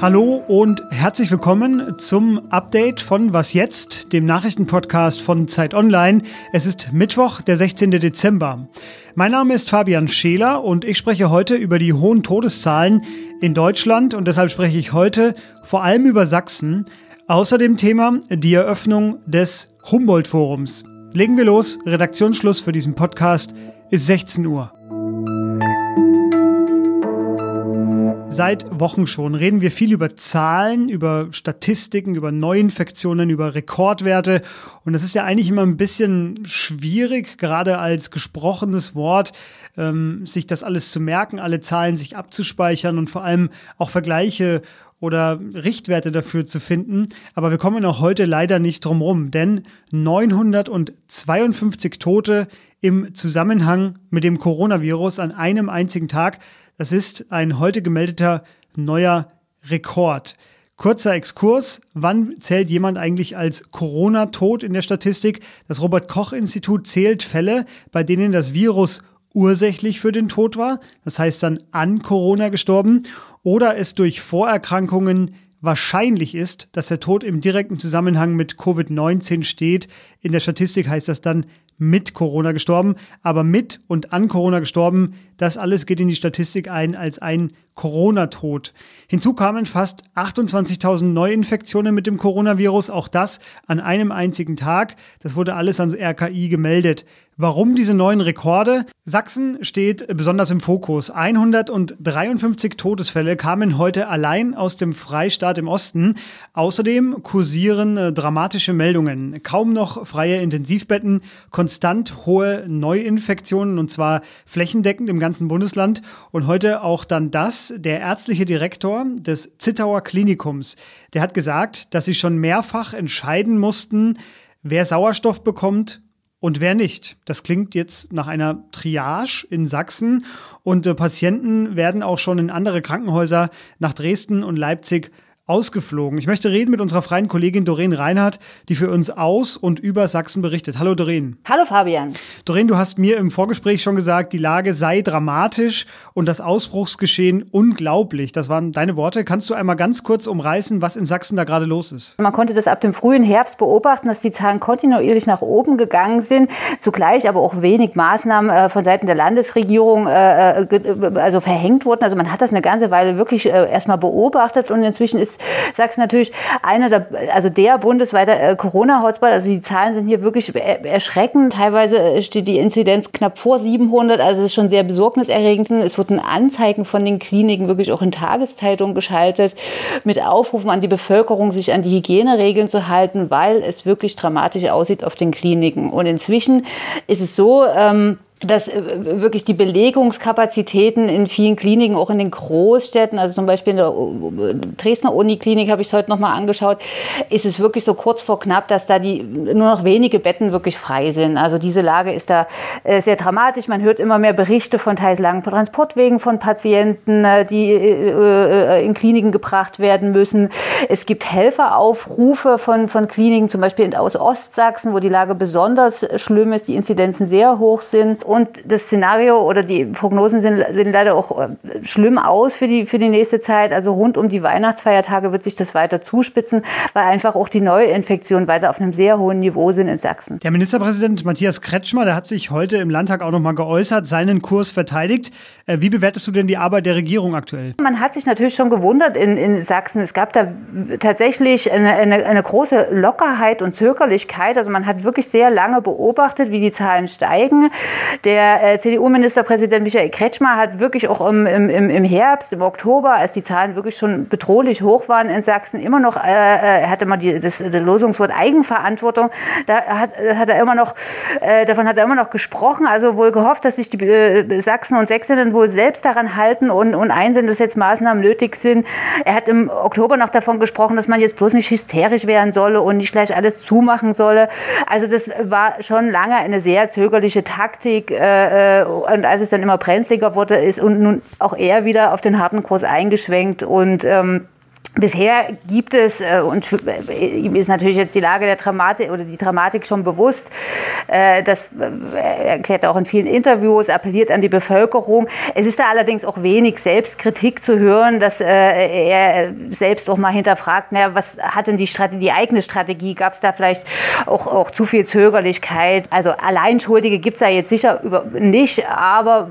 Hallo und herzlich willkommen zum Update von Was jetzt, dem Nachrichtenpodcast von Zeit Online. Es ist Mittwoch, der 16. Dezember. Mein Name ist Fabian Scheler und ich spreche heute über die hohen Todeszahlen in Deutschland und deshalb spreche ich heute vor allem über Sachsen. Außerdem Thema die Eröffnung des Humboldt-Forums. Legen wir los. Redaktionsschluss für diesen Podcast ist 16 Uhr. Seit Wochen schon reden wir viel über Zahlen, über Statistiken, über Neuinfektionen, über Rekordwerte. Und das ist ja eigentlich immer ein bisschen schwierig, gerade als gesprochenes Wort, ähm, sich das alles zu merken, alle Zahlen sich abzuspeichern und vor allem auch Vergleiche oder Richtwerte dafür zu finden. Aber wir kommen auch heute leider nicht drum rum, denn 952 Tote im Zusammenhang mit dem Coronavirus an einem einzigen Tag. Das ist ein heute gemeldeter neuer Rekord. Kurzer Exkurs. Wann zählt jemand eigentlich als Corona-Tot in der Statistik? Das Robert-Koch-Institut zählt Fälle, bei denen das Virus ursächlich für den Tod war, das heißt dann an Corona gestorben, oder es durch Vorerkrankungen wahrscheinlich ist, dass der Tod im direkten Zusammenhang mit Covid-19 steht. In der Statistik heißt das dann mit Corona gestorben, aber mit und an Corona gestorben, das alles geht in die Statistik ein als ein Corona-Tod. Hinzu kamen fast 28.000 Neuinfektionen mit dem Coronavirus, auch das an einem einzigen Tag. Das wurde alles ans RKI gemeldet. Warum diese neuen Rekorde? Sachsen steht besonders im Fokus. 153 Todesfälle kamen heute allein aus dem Freistaat im Osten. Außerdem kursieren äh, dramatische Meldungen. Kaum noch freie Intensivbetten, konstant hohe Neuinfektionen und zwar flächendeckend im ganzen Bundesland. Und heute auch dann das, der ärztliche Direktor des Zittauer Klinikums. Der hat gesagt, dass sie schon mehrfach entscheiden mussten, wer Sauerstoff bekommt und wer nicht. Das klingt jetzt nach einer Triage in Sachsen und äh, Patienten werden auch schon in andere Krankenhäuser nach Dresden und Leipzig ausgeflogen. Ich möchte reden mit unserer freien Kollegin Doreen Reinhardt, die für uns aus und über Sachsen berichtet. Hallo Doreen. Hallo Fabian. Doreen, du hast mir im Vorgespräch schon gesagt, die Lage sei dramatisch und das Ausbruchsgeschehen unglaublich. Das waren deine Worte. Kannst du einmal ganz kurz umreißen, was in Sachsen da gerade los ist? Man konnte das ab dem frühen Herbst beobachten, dass die Zahlen kontinuierlich nach oben gegangen sind, zugleich aber auch wenig Maßnahmen äh, von Seiten der Landesregierung äh, äh also verhängt wurden. Also man hat das eine ganze Weile wirklich erstmal beobachtet und inzwischen ist Sachsen natürlich einer der, also der bundesweite äh, Corona-Hotspot. Also die Zahlen sind hier wirklich erschreckend. Teilweise äh, steht die Inzidenz knapp vor 700. Also es ist schon sehr besorgniserregend. Es wurden Anzeigen von den Kliniken wirklich auch in Tageszeitungen geschaltet mit Aufrufen an die Bevölkerung, sich an die Hygieneregeln zu halten, weil es wirklich dramatisch aussieht auf den Kliniken. Und inzwischen ist es so, ähm, dass äh, wirklich die Belegungskapazitäten in vielen Kliniken, auch in den Großstädten, also zum Beispiel in der äh, Dresdner Uniklinik habe ich es heute nochmal angeschaut, ist es wirklich so kurz vor knapp, dass da die nur noch wenige Betten wirklich frei sind. Also diese Lage ist da äh, sehr dramatisch. Man hört immer mehr Berichte von teils langen Transportwegen von Patienten, die in Kliniken gebracht werden müssen. Es gibt Helferaufrufe von, von Kliniken, zum Beispiel aus Ostsachsen, wo die Lage besonders schlimm ist, die Inzidenzen sehr hoch sind und das Szenario oder die Prognosen sind, sehen leider auch äh, schlimm aus für die, für die nächste Zeit. Also rund um die Weihnachtsfeiertage wird sich das weiter zuspitzen, weil einfach auch die Neuinfektionen weiter auf einem sehr hohen Niveau sind in Sachsen. Der Ministerpräsident Matthias Kretschmer, der hat sich heute im Landtag auch nochmal geäußert, seinen Kurs verteidigt. Äh, wie bewertest du denn die Arbeit der Regierung aktuell? Man hat sich natürlich schon gewundert in, in Sachsen. Es gab da tatsächlich eine, eine, eine große Lockerheit und Zögerlichkeit. Also man hat wirklich sehr lange beobachtet, wie die Zahlen steigen. Der äh, CDU-Ministerpräsident Michael Kretschmer hat wirklich auch im, im, im Herbst, im Oktober, als die Zahlen wirklich schon bedrohlich hoch waren in Sachsen, immer noch, äh, äh er hatte mal die, das, das Losungswort Eigenverantwortung, da hat, hat er immer noch, äh, davon hat er immer noch gesprochen, also wohl gehofft, dass sich die äh, Sachsen und Sächsinnen wohl selbst daran halten und, und einsehen, dass jetzt Maßnahmen nötig sind. Er hat im Oktober noch davon gesprochen, dass man jetzt bloß nicht hysterisch werden solle und nicht gleich alles zumachen solle. Also das war schon lange eine sehr zögerliche Taktik äh, äh, und als es dann immer brenzliger wurde, ist und nun auch er wieder auf den harten Kurs eingeschwenkt und ähm, Bisher gibt es, äh, und äh, ihm ist natürlich jetzt die Lage der Dramatik oder die Dramatik schon bewusst, äh, das erklärt er auch in vielen Interviews, appelliert an die Bevölkerung. Es ist da allerdings auch wenig Selbstkritik zu hören, dass er selbst auch mal hinterfragt, naja, was hat denn die, Strategie, die eigene Strategie? Gab es da vielleicht auch, auch zu viel Zögerlichkeit? Also Alleinschuldige gibt es da jetzt sicher nicht, aber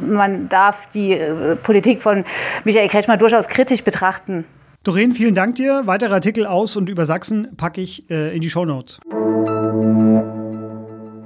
man darf die Politik von Michael Kretschmer durchaus kritisch betrachten. Doreen, vielen Dank dir. Weitere Artikel aus und über Sachsen packe ich äh, in die Shownotes.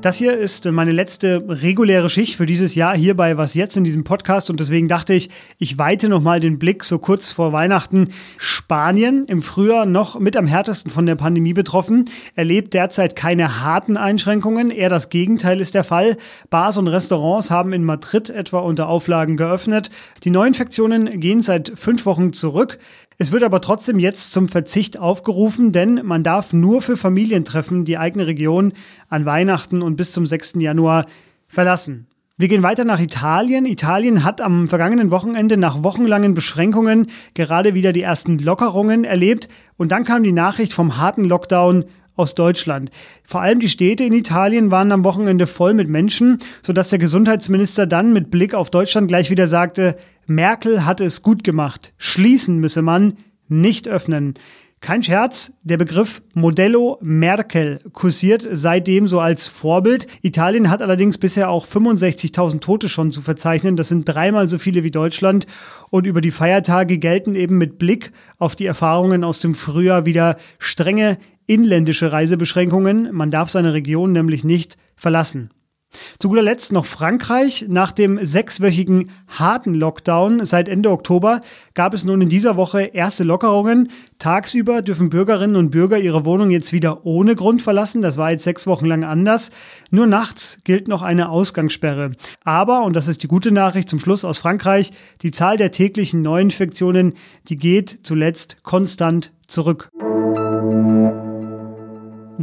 Das hier ist meine letzte reguläre Schicht für dieses Jahr hier bei Was jetzt in diesem Podcast und deswegen dachte ich, ich weite nochmal den Blick so kurz vor Weihnachten. Spanien im Frühjahr noch mit am härtesten von der Pandemie betroffen, erlebt derzeit keine harten Einschränkungen, eher das Gegenteil ist der Fall. Bars und Restaurants haben in Madrid etwa unter Auflagen geöffnet. Die Neuinfektionen gehen seit fünf Wochen zurück. Es wird aber trotzdem jetzt zum Verzicht aufgerufen, denn man darf nur für Familientreffen die eigene Region an Weihnachten und bis zum 6. Januar verlassen. Wir gehen weiter nach Italien. Italien hat am vergangenen Wochenende nach wochenlangen Beschränkungen gerade wieder die ersten Lockerungen erlebt und dann kam die Nachricht vom harten Lockdown aus Deutschland. Vor allem die Städte in Italien waren am Wochenende voll mit Menschen, sodass der Gesundheitsminister dann mit Blick auf Deutschland gleich wieder sagte, Merkel hatte es gut gemacht. Schließen müsse man, nicht öffnen. Kein Scherz, der Begriff Modello Merkel kursiert seitdem so als Vorbild. Italien hat allerdings bisher auch 65.000 Tote schon zu verzeichnen. Das sind dreimal so viele wie Deutschland. Und über die Feiertage gelten eben mit Blick auf die Erfahrungen aus dem Frühjahr wieder strenge inländische Reisebeschränkungen. Man darf seine Region nämlich nicht verlassen. Zu guter Letzt noch Frankreich. Nach dem sechswöchigen harten Lockdown seit Ende Oktober gab es nun in dieser Woche erste Lockerungen. Tagsüber dürfen Bürgerinnen und Bürger ihre Wohnung jetzt wieder ohne Grund verlassen. Das war jetzt sechs Wochen lang anders. Nur nachts gilt noch eine Ausgangssperre. Aber, und das ist die gute Nachricht zum Schluss aus Frankreich, die Zahl der täglichen Neuinfektionen, die geht zuletzt konstant zurück.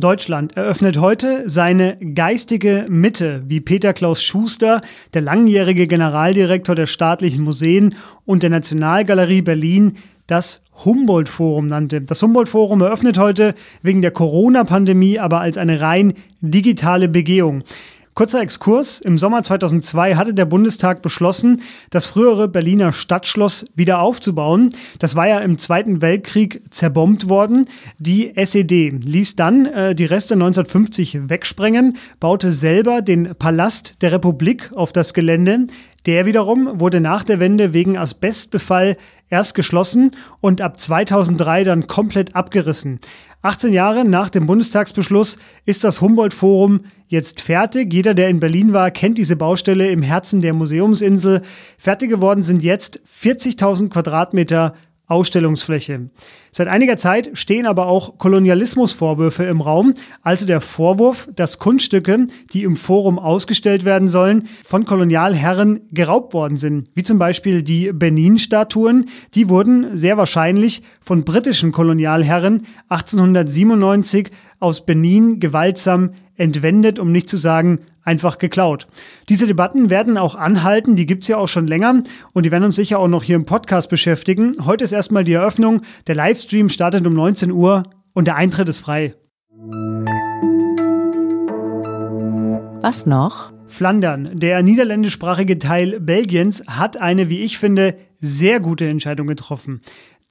Deutschland eröffnet heute seine geistige Mitte, wie Peter Klaus Schuster, der langjährige Generaldirektor der staatlichen Museen und der Nationalgalerie Berlin, das Humboldt-Forum nannte. Das Humboldt-Forum eröffnet heute wegen der Corona-Pandemie aber als eine rein digitale Begehung. Kurzer Exkurs. Im Sommer 2002 hatte der Bundestag beschlossen, das frühere Berliner Stadtschloss wieder aufzubauen. Das war ja im Zweiten Weltkrieg zerbombt worden. Die SED ließ dann äh, die Reste 1950 wegsprengen, baute selber den Palast der Republik auf das Gelände. Der wiederum wurde nach der Wende wegen Asbestbefall erst geschlossen und ab 2003 dann komplett abgerissen. 18 Jahre nach dem Bundestagsbeschluss ist das Humboldt-Forum jetzt fertig. Jeder, der in Berlin war, kennt diese Baustelle im Herzen der Museumsinsel. Fertig geworden sind jetzt 40.000 Quadratmeter Ausstellungsfläche. Seit einiger Zeit stehen aber auch Kolonialismusvorwürfe im Raum, also der Vorwurf, dass Kunststücke, die im Forum ausgestellt werden sollen, von Kolonialherren geraubt worden sind, wie zum Beispiel die Benin-Statuen. Die wurden sehr wahrscheinlich von britischen Kolonialherren 1897 aus Benin gewaltsam entwendet, um nicht zu sagen einfach geklaut. Diese Debatten werden auch anhalten, die gibt es ja auch schon länger und die werden uns sicher auch noch hier im Podcast beschäftigen. Heute ist erstmal die Eröffnung. Der Livestream startet um 19 Uhr und der Eintritt ist frei. Was noch? Flandern, der niederländischsprachige Teil Belgiens, hat eine, wie ich finde, sehr gute Entscheidung getroffen.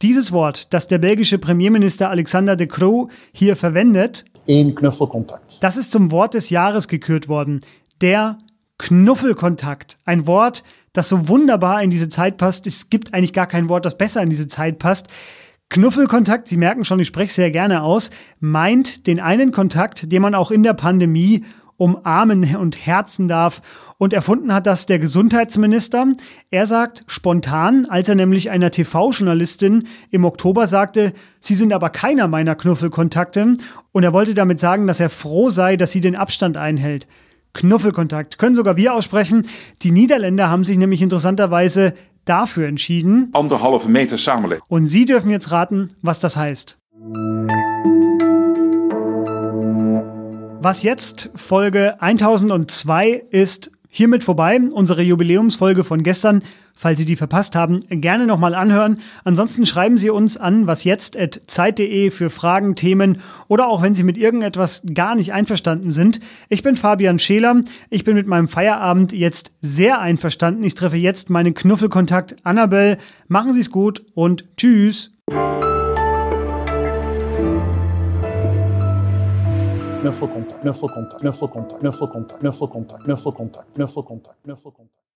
Dieses Wort, das der belgische Premierminister Alexander de Croo hier verwendet, Een Knuffelkontakt. Das ist zum Wort des Jahres gekürt worden. Der Knuffelkontakt. Ein Wort, das so wunderbar in diese Zeit passt. Es gibt eigentlich gar kein Wort, das besser in diese Zeit passt. Knuffelkontakt, Sie merken schon, ich spreche sehr gerne aus, meint den einen Kontakt, den man auch in der Pandemie umarmen und herzen darf. Und erfunden hat das der Gesundheitsminister. Er sagt spontan, als er nämlich einer TV-Journalistin im Oktober sagte, Sie sind aber keiner meiner Knuffelkontakte. Und er wollte damit sagen, dass er froh sei, dass sie den Abstand einhält. Knuffelkontakt können sogar wir aussprechen. Die Niederländer haben sich nämlich interessanterweise dafür entschieden. Anderhalve Meter samenleving. Und Sie dürfen jetzt raten, was das heißt. Was jetzt Folge 1002 ist Hiermit vorbei, unsere Jubiläumsfolge von gestern. Falls Sie die verpasst haben, gerne nochmal anhören. Ansonsten schreiben Sie uns an wasjetzt.zeit.de für Fragen, Themen oder auch wenn Sie mit irgendetwas gar nicht einverstanden sind. Ich bin Fabian Scheler. Ich bin mit meinem Feierabend jetzt sehr einverstanden. Ich treffe jetzt meinen Knuffelkontakt Annabelle. Machen Sie es gut und tschüss. 9 au contact, 9 au contact, 9 au contact, 9 au contact, 9 au contact, 9 au contact, contact, contact.